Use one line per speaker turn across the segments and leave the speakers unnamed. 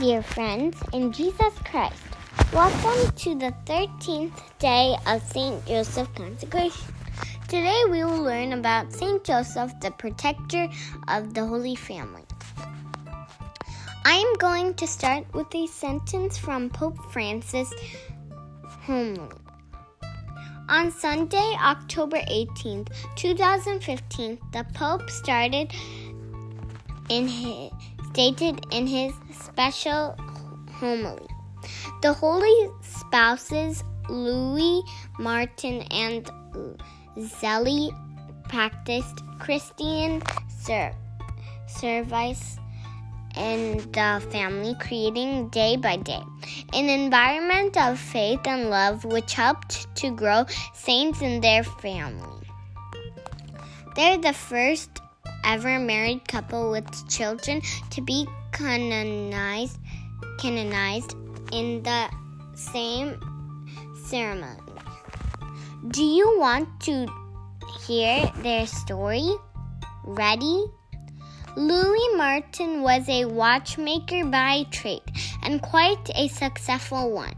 dear friends, in Jesus Christ. Welcome to the 13th day of St. Joseph consecration. Today we will learn about St. Joseph, the protector of the Holy Family. I am going to start with a sentence from Pope Francis homily. On Sunday, October 18th, 2015, the Pope started in his, stated in his special homily. The holy spouses Louis Martin and Zélie practiced Christian ser- service in the family, creating day by day an environment of faith and love which helped to grow saints in their family. They're the first ever married couple with children to be canonized canonized in the same ceremony. Do you want to hear their story? Ready? Louis Martin was a watchmaker by trade and quite a successful one.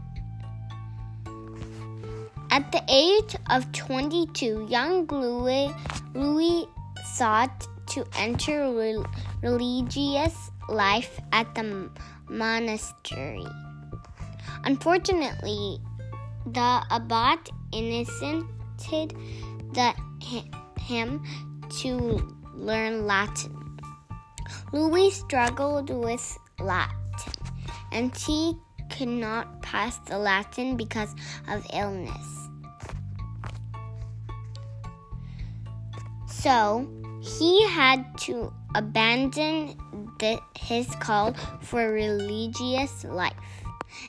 At the age of 22, young Louis, Louis sought to enter re- religious life at the monastery. Unfortunately, the abbot instigated the, him to learn Latin. Louis struggled with Latin, and he could not pass the Latin because of illness. So, he had to abandon the, his call for religious life.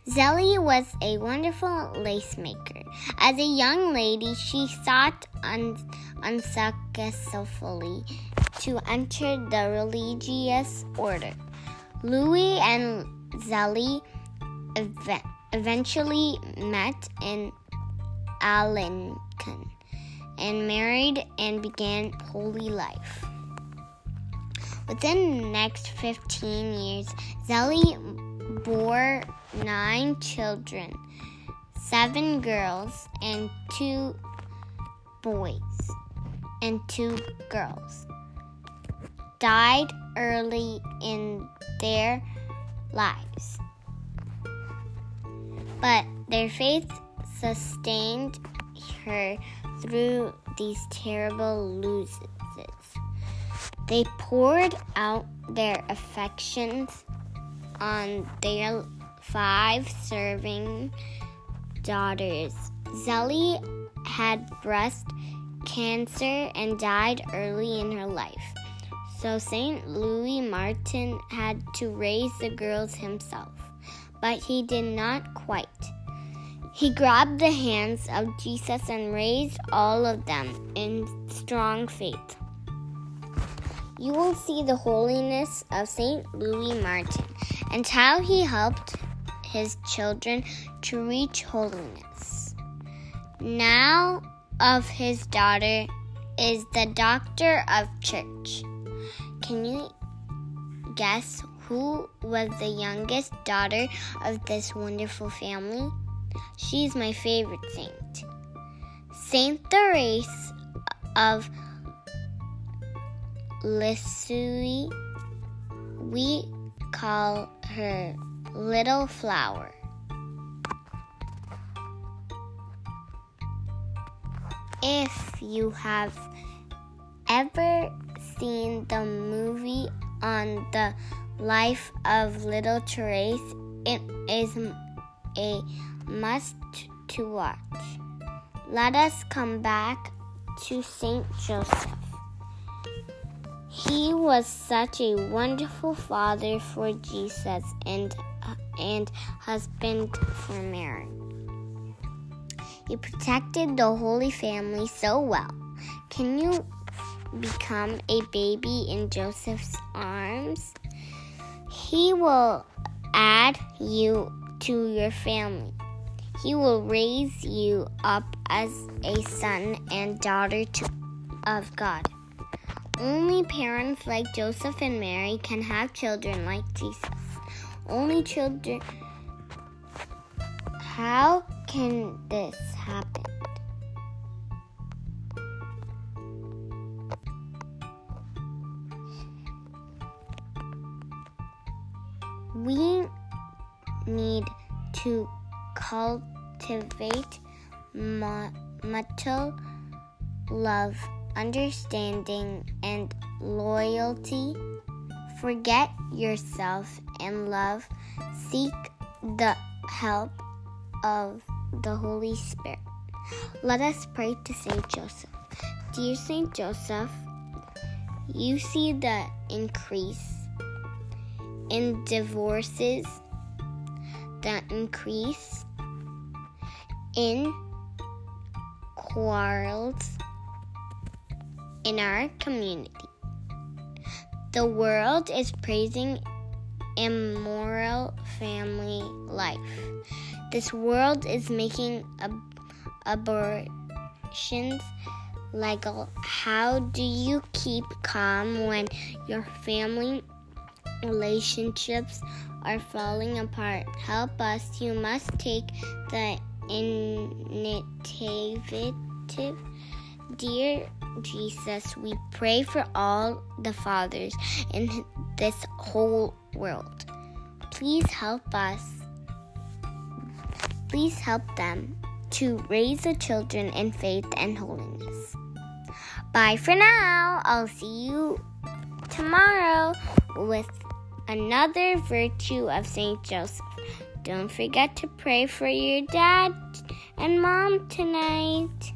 Zélie was a wonderful lace maker. As a young lady, she sought un- unsuccessfully to enter the religious order. Louis and Zélie ev- eventually met in Alencon and married and began holy life. Within the next 15 years, Zélie bore nine children seven girls and two boys and two girls. Died early in their lives. But their faith sustained her through these terrible losses. They poured out their affections on their five serving daughters. Zélie had breast cancer and died early in her life. So St. Louis Martin had to raise the girls himself, but he did not quite. He grabbed the hands of Jesus and raised all of them in strong faith. You will see the holiness of St. Louis Martin and how he helped his children to reach holiness. Now, of his daughter is the doctor of church. Can you guess who was the youngest daughter of this wonderful family? She's my favorite saint. Saint Therese of Lisieux. We call her Little Flower. If you have ever seen the movie on the life of Little Therese, it is a must to watch. Let us come back to Saint Joseph. He was such a wonderful father for Jesus and and husband for Mary. He protected the Holy Family so well. Can you become a baby in Joseph's arms? He will add you to your family. He will raise you up as a son and daughter to, of God. Only parents like Joseph and Mary can have children like Jesus. only children. How can this happen? We need to cultivate mutual love, understanding, and loyalty. Forget yourself and love. Seek the help of the Holy Spirit. Let us pray to Saint Joseph. Dear Saint Joseph, you see the increase in divorces, the increase in quarrels in our community. The world is praising immoral family life. This world is making ab- abortions legal. How do you keep calm when your family relationships are falling apart? Help us. You must take the initiative. Dear Jesus, we pray for all the fathers in this whole world. Please help us. Please help them to raise the children in faith and holiness. Bye for now. I'll see you tomorrow with another virtue of St. Joseph. Don't forget to pray for your dad and mom tonight.